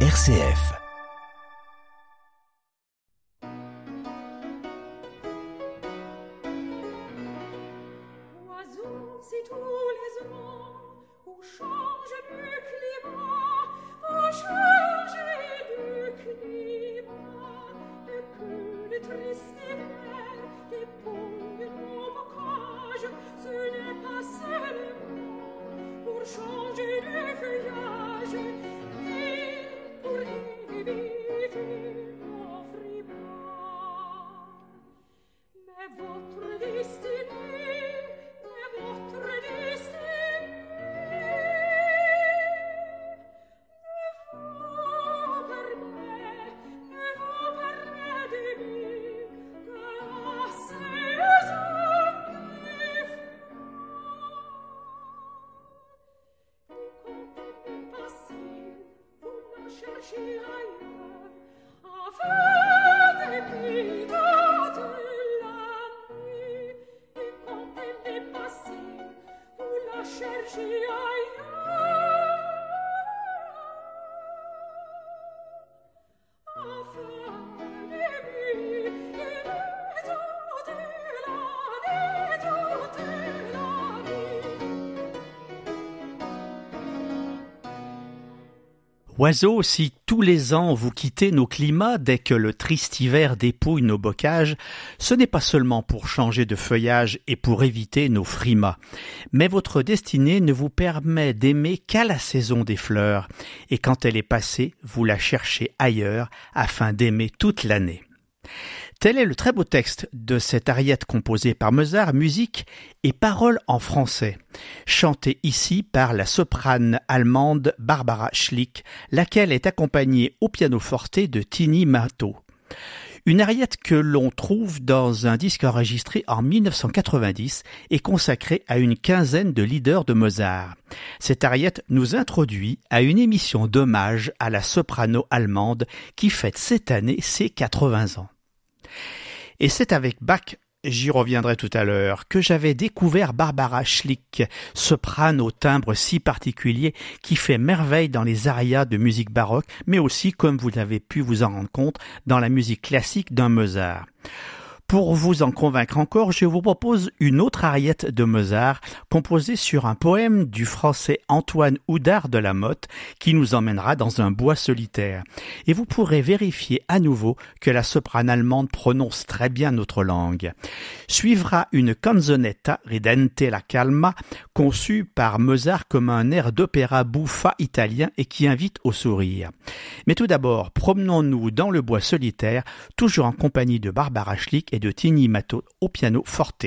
RCF. Oiseaux, si tous les ans vous quittez nos climats dès que le triste hiver dépouille nos bocages, ce n'est pas seulement pour changer de feuillage et pour éviter nos frimas, mais votre destinée ne vous permet d'aimer qu'à la saison des fleurs, et quand elle est passée, vous la cherchez ailleurs afin d'aimer toute l'année. Tel est le très beau texte de cette ariette composée par Mozart, musique et paroles en français, chantée ici par la soprane allemande Barbara Schlick, laquelle est accompagnée au pianoforte de Tini Mato. Une ariette que l'on trouve dans un disque enregistré en 1990 et consacré à une quinzaine de leaders de Mozart. Cette ariette nous introduit à une émission d'hommage à la soprano allemande qui fête cette année ses 80 ans. Et c'est avec Bach, j'y reviendrai tout à l'heure, que j'avais découvert Barbara Schlick, soprane au timbre si particulier qui fait merveille dans les arias de musique baroque, mais aussi, comme vous avez pu vous en rendre compte, dans la musique classique d'un Mozart. Pour vous en convaincre encore, je vous propose une autre ariette de Mozart, composée sur un poème du français Antoine Houdard de la Motte, qui nous emmènera dans un bois solitaire. Et vous pourrez vérifier à nouveau que la soprane allemande prononce très bien notre langue. Suivra une canzonetta ridente la calma, conçue par Mozart comme un air d'opéra bouffa italien et qui invite au sourire. Mais tout d'abord, promenons-nous dans le bois solitaire, toujours en compagnie de Barbara Schlick et de Tini Mato au piano forte.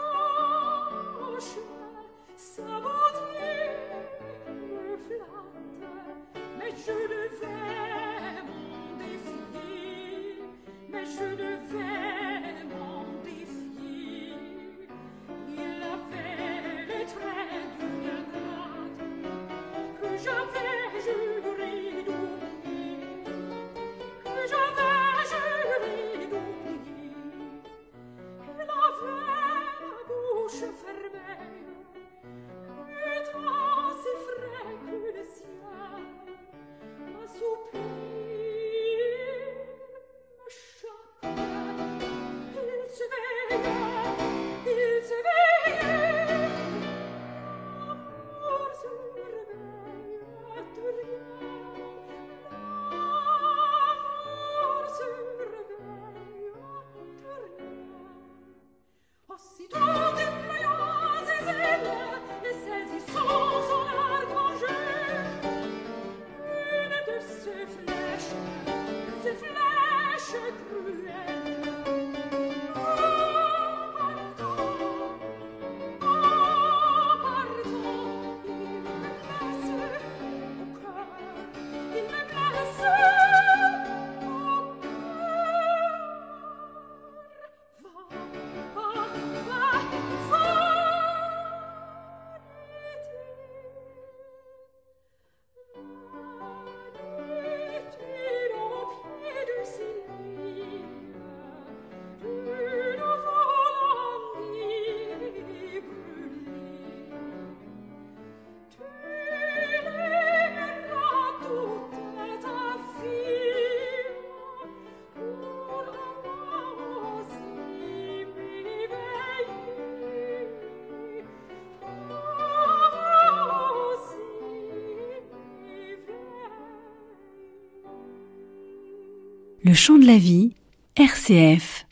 Le chant de la vie, RCF.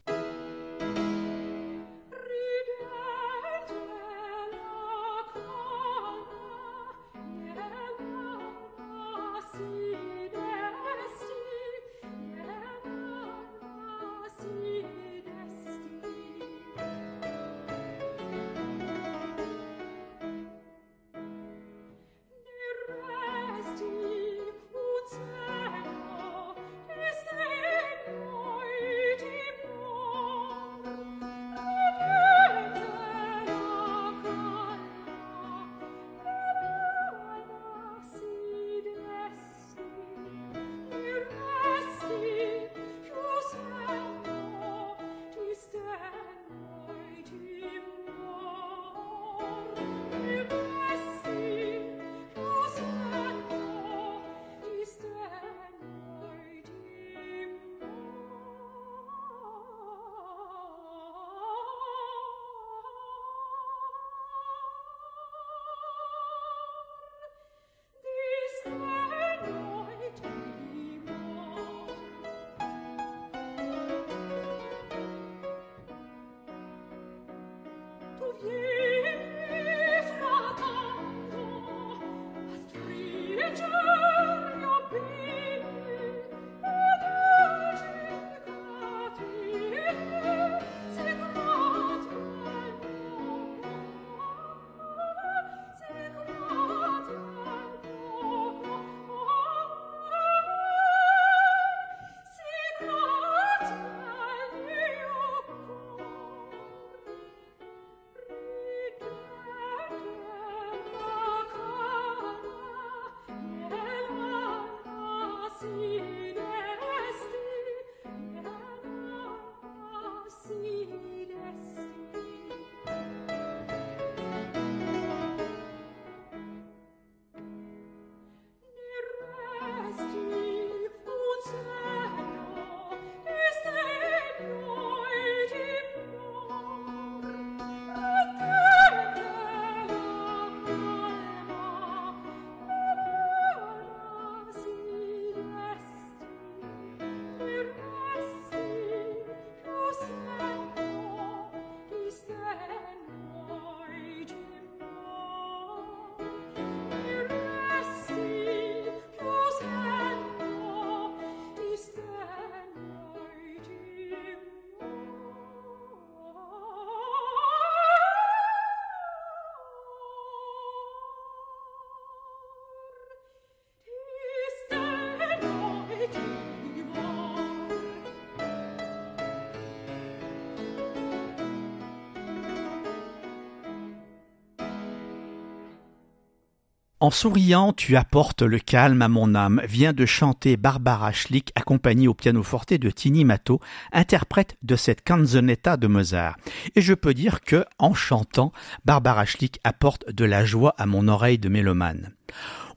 En souriant, tu apportes le calme à mon âme, vient de chanter Barbara Schlick, accompagnée au pianoforte de Tini Mato, interprète de cette canzonetta de Mozart. Et je peux dire que, en chantant, Barbara Schlick apporte de la joie à mon oreille de mélomane.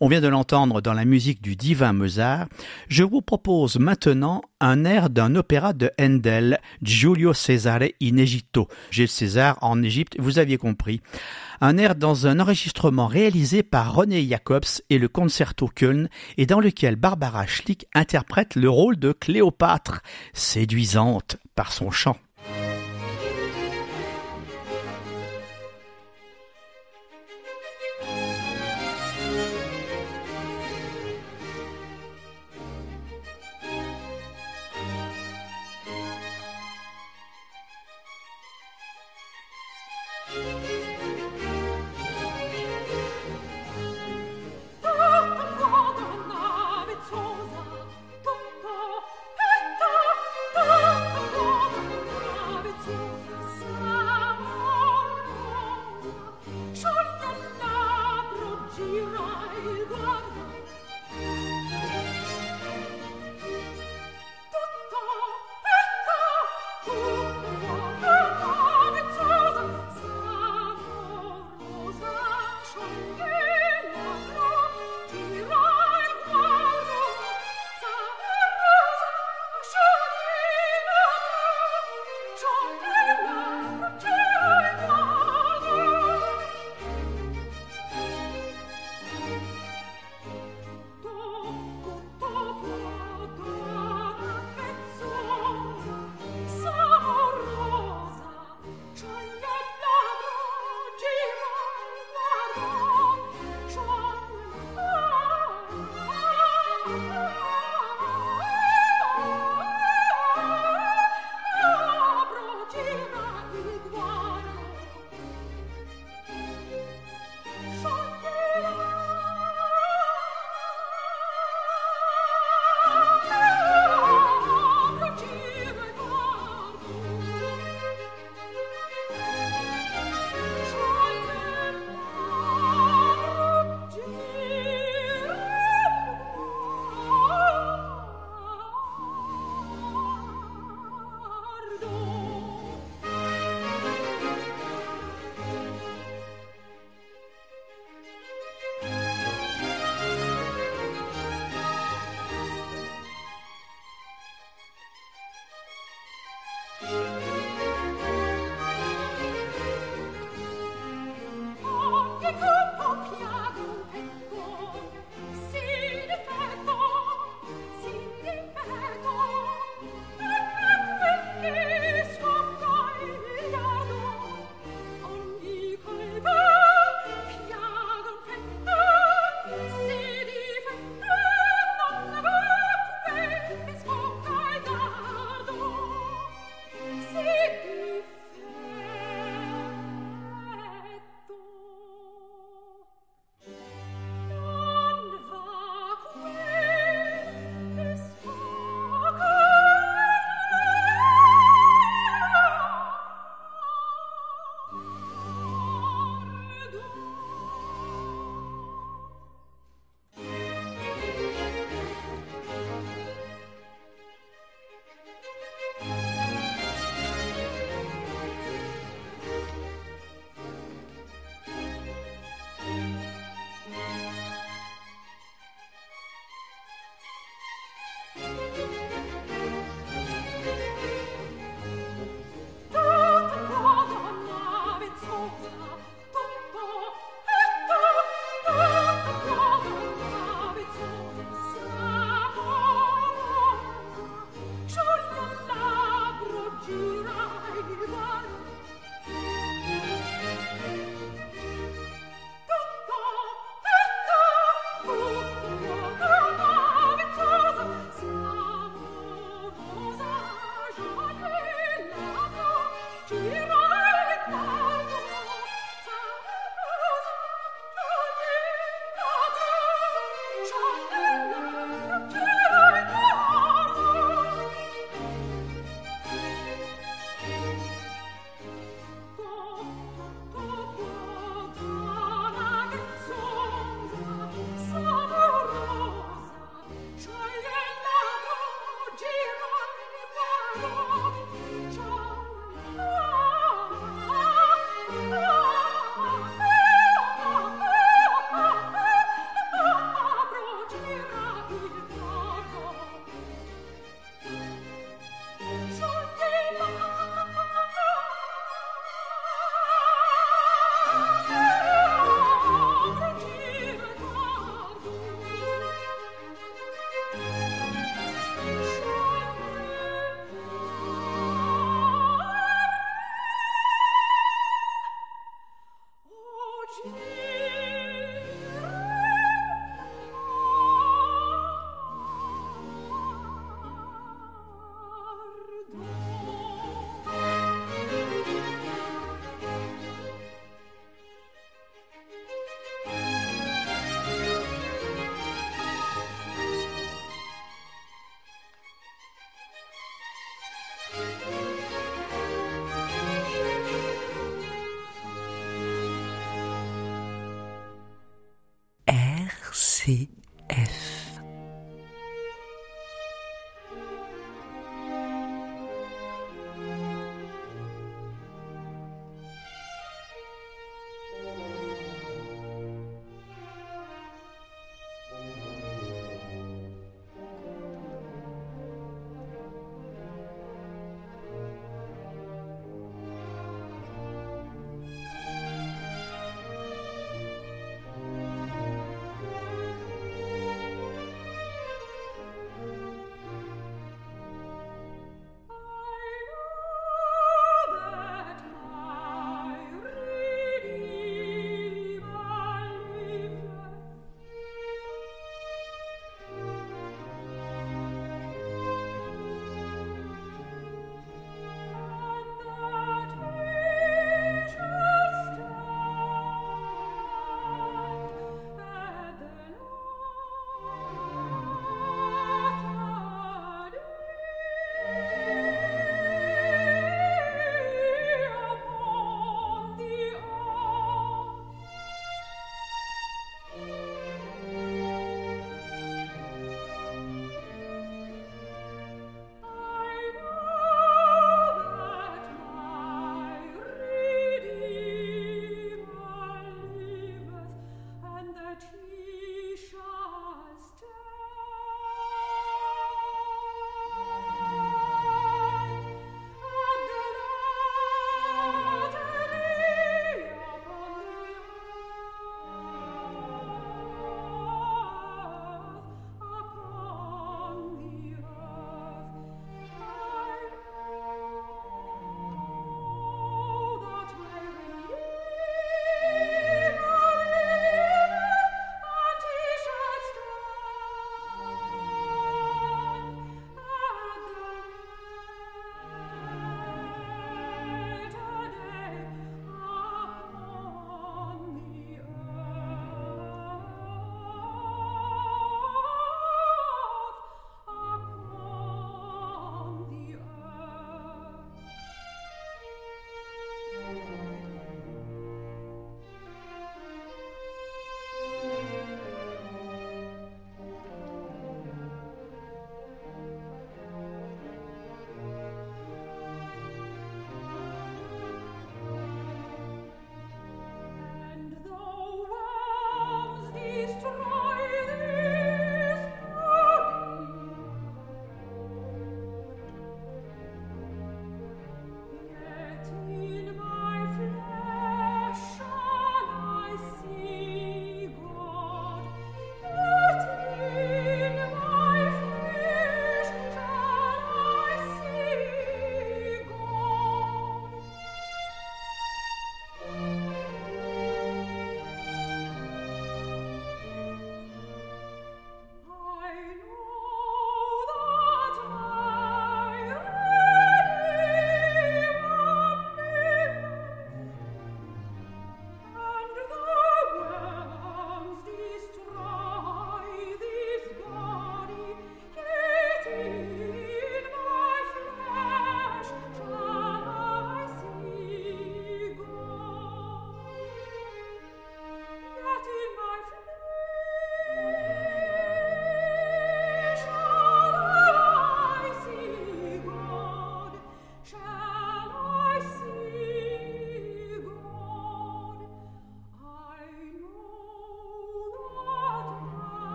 On vient de l'entendre dans la musique du divin Mozart. Je vous propose maintenant un air d'un opéra de Handel, Giulio Cesare in Egitto. Gilles César en Égypte, vous aviez compris. Un air dans un enregistrement réalisé par René Jacobs et le Concerto Köln et dans lequel Barbara Schlick interprète le rôle de Cléopâtre, séduisante par son chant.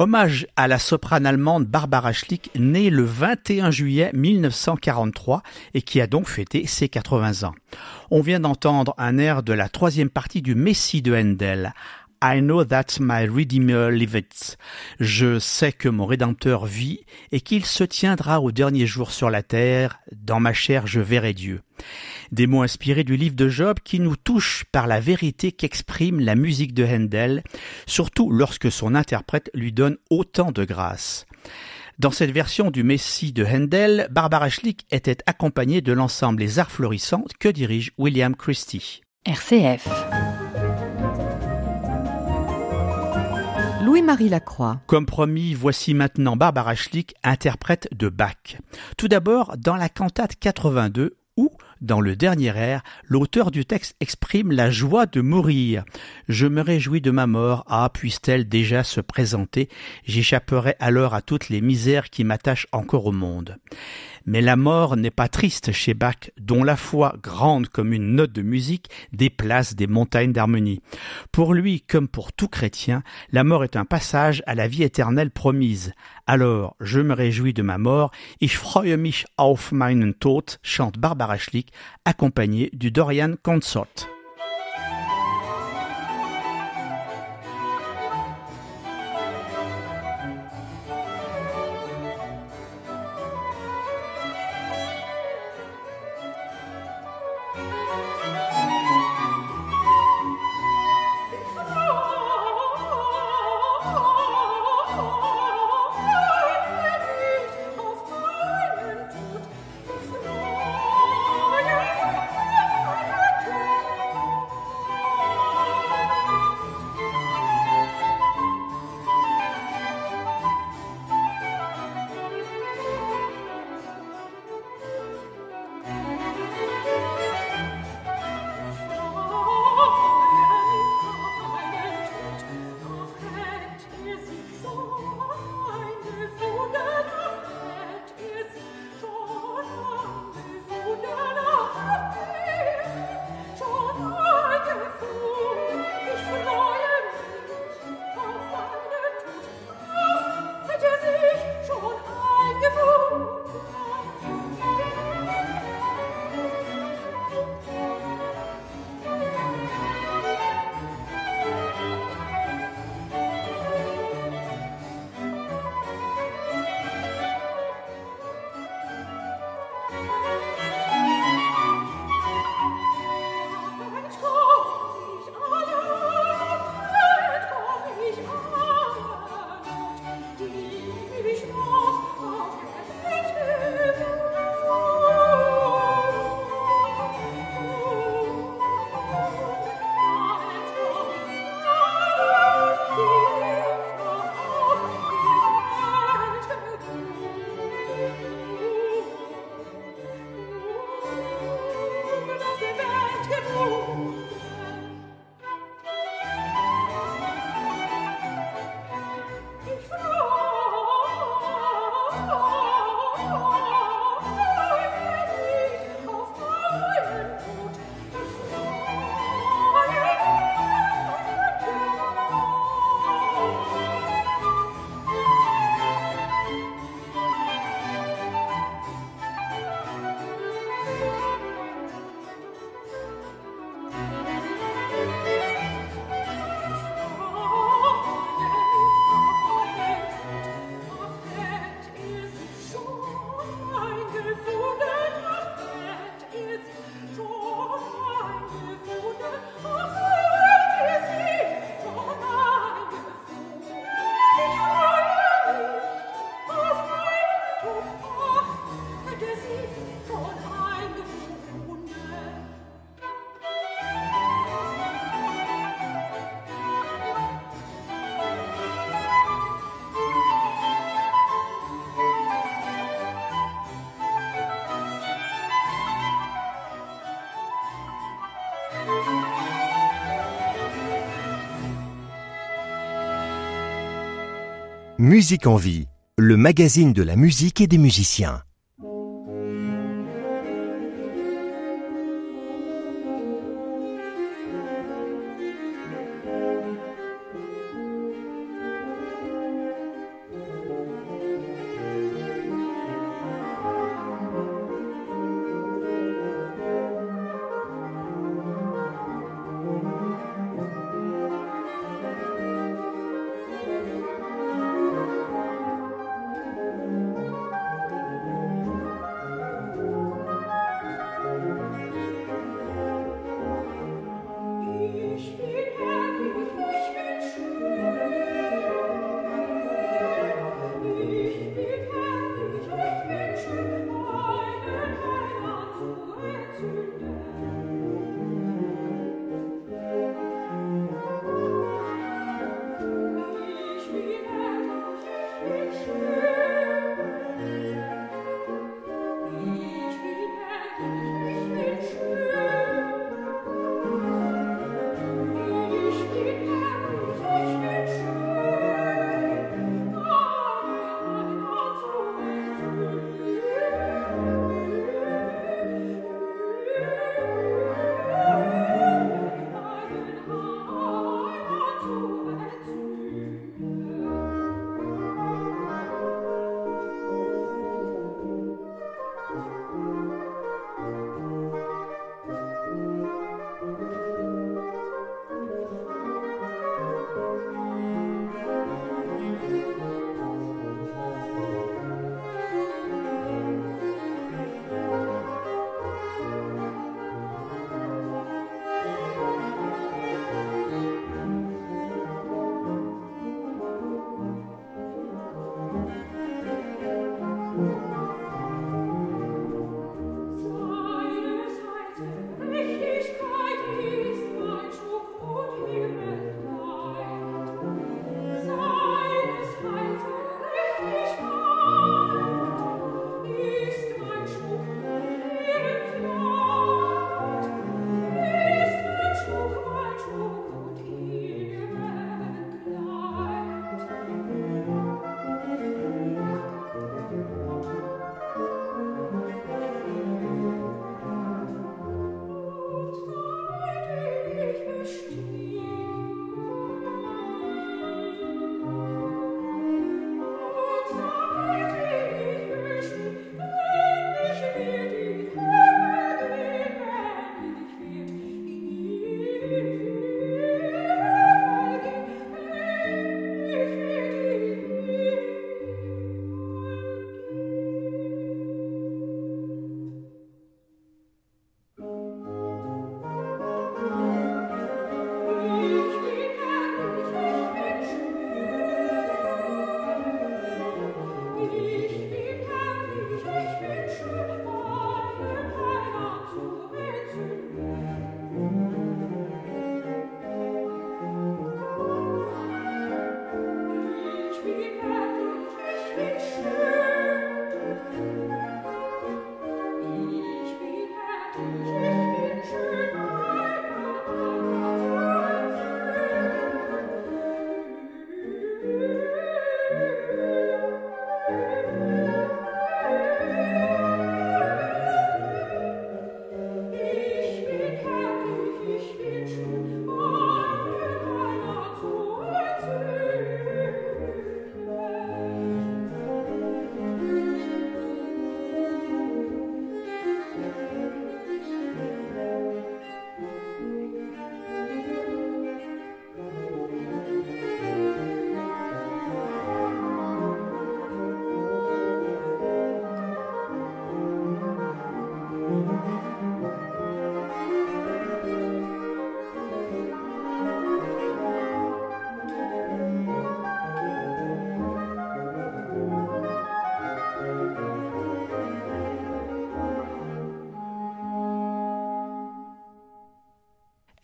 Hommage à la soprane allemande Barbara Schlick, née le 21 juillet 1943 et qui a donc fêté ses 80 ans. On vient d'entendre un air de la troisième partie du Messie de Handel, I know that my Redeemer liveth. Je sais que mon Rédempteur vit et qu'il se tiendra au dernier jour sur la terre. Dans ma chair, je verrai Dieu. Des mots inspirés du livre de Job qui nous touchent par la vérité qu'exprime la musique de Handel, surtout lorsque son interprète lui donne autant de grâce. Dans cette version du Messie de Handel, Barbara Schlick était accompagnée de l'ensemble Les Arts Florissants que dirige William Christie. RCF. Louis-Marie Lacroix. Comme promis, voici maintenant Barbara Schlick, interprète de Bach. Tout d'abord, dans la cantate 82, où, dans le dernier air, l'auteur du texte exprime la joie de mourir. Je me réjouis de ma mort, ah, puisse-t-elle déjà se présenter, j'échapperai alors à toutes les misères qui m'attachent encore au monde. Mais la mort n'est pas triste chez Bach, dont la foi, grande comme une note de musique, déplace des montagnes d'harmonie. Pour lui, comme pour tout chrétien, la mort est un passage à la vie éternelle promise. Alors, je me réjouis de ma mort, ich freue mich auf meinen Tod, chante Barbara Schlick, accompagnée du Dorian Consort. Musique en vie, le magazine de la musique et des musiciens.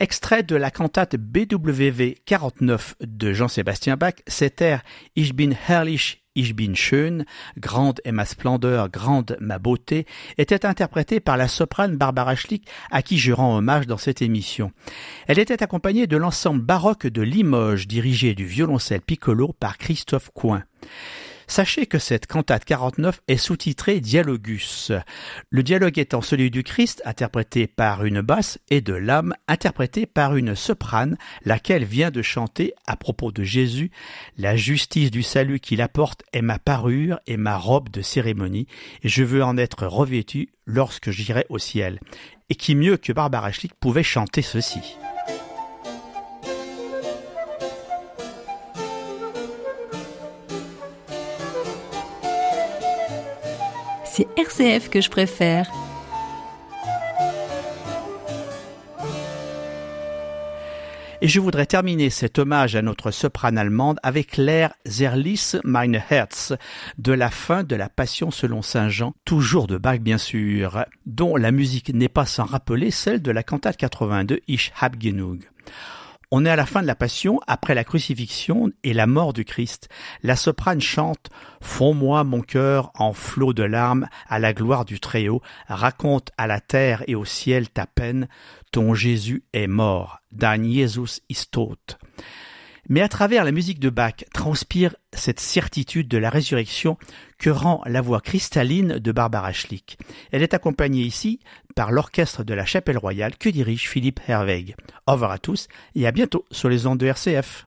Extrait de la cantate BWV 49 de Jean-Sébastien Bach, cet air Ich bin herrlich, ich bin schön, grande est ma splendeur, grande ma beauté, était interprété par la soprane Barbara Schlick, à qui je rends hommage dans cette émission. Elle était accompagnée de l'ensemble baroque de Limoges, dirigé du violoncelle piccolo par Christophe Coin. Sachez que cette cantate 49 est sous-titrée Dialogus. Le dialogue étant celui du Christ, interprété par une basse, et de l'âme, interprétée par une soprane, laquelle vient de chanter à propos de Jésus, La justice du salut qu'il apporte est ma parure et ma robe de cérémonie, et je veux en être revêtu lorsque j'irai au ciel. Et qui mieux que Barbara Schlick pouvait chanter ceci. C'est RCF que je préfère. Et je voudrais terminer cet hommage à notre soprane allemande avec l'air Zerlis mein Herz de la fin de la Passion selon Saint Jean, toujours de Bach bien sûr, dont la musique n'est pas sans rappeler celle de la cantate 82 Ich hab genug. On est à la fin de la Passion, après la crucifixion et la mort du Christ. La soprane chante Fonds-moi mon cœur en flot de larmes à la gloire du Très-Haut, raconte à la terre et au ciel ta peine, ton Jésus est mort, dein Jesus ist tot. Mais à travers la musique de Bach transpire cette certitude de la résurrection que rend la voix cristalline de Barbara Schlick. Elle est accompagnée ici par l'orchestre de la Chapelle Royale que dirige Philippe Herweg. Au revoir à tous et à bientôt sur les ondes de RCF.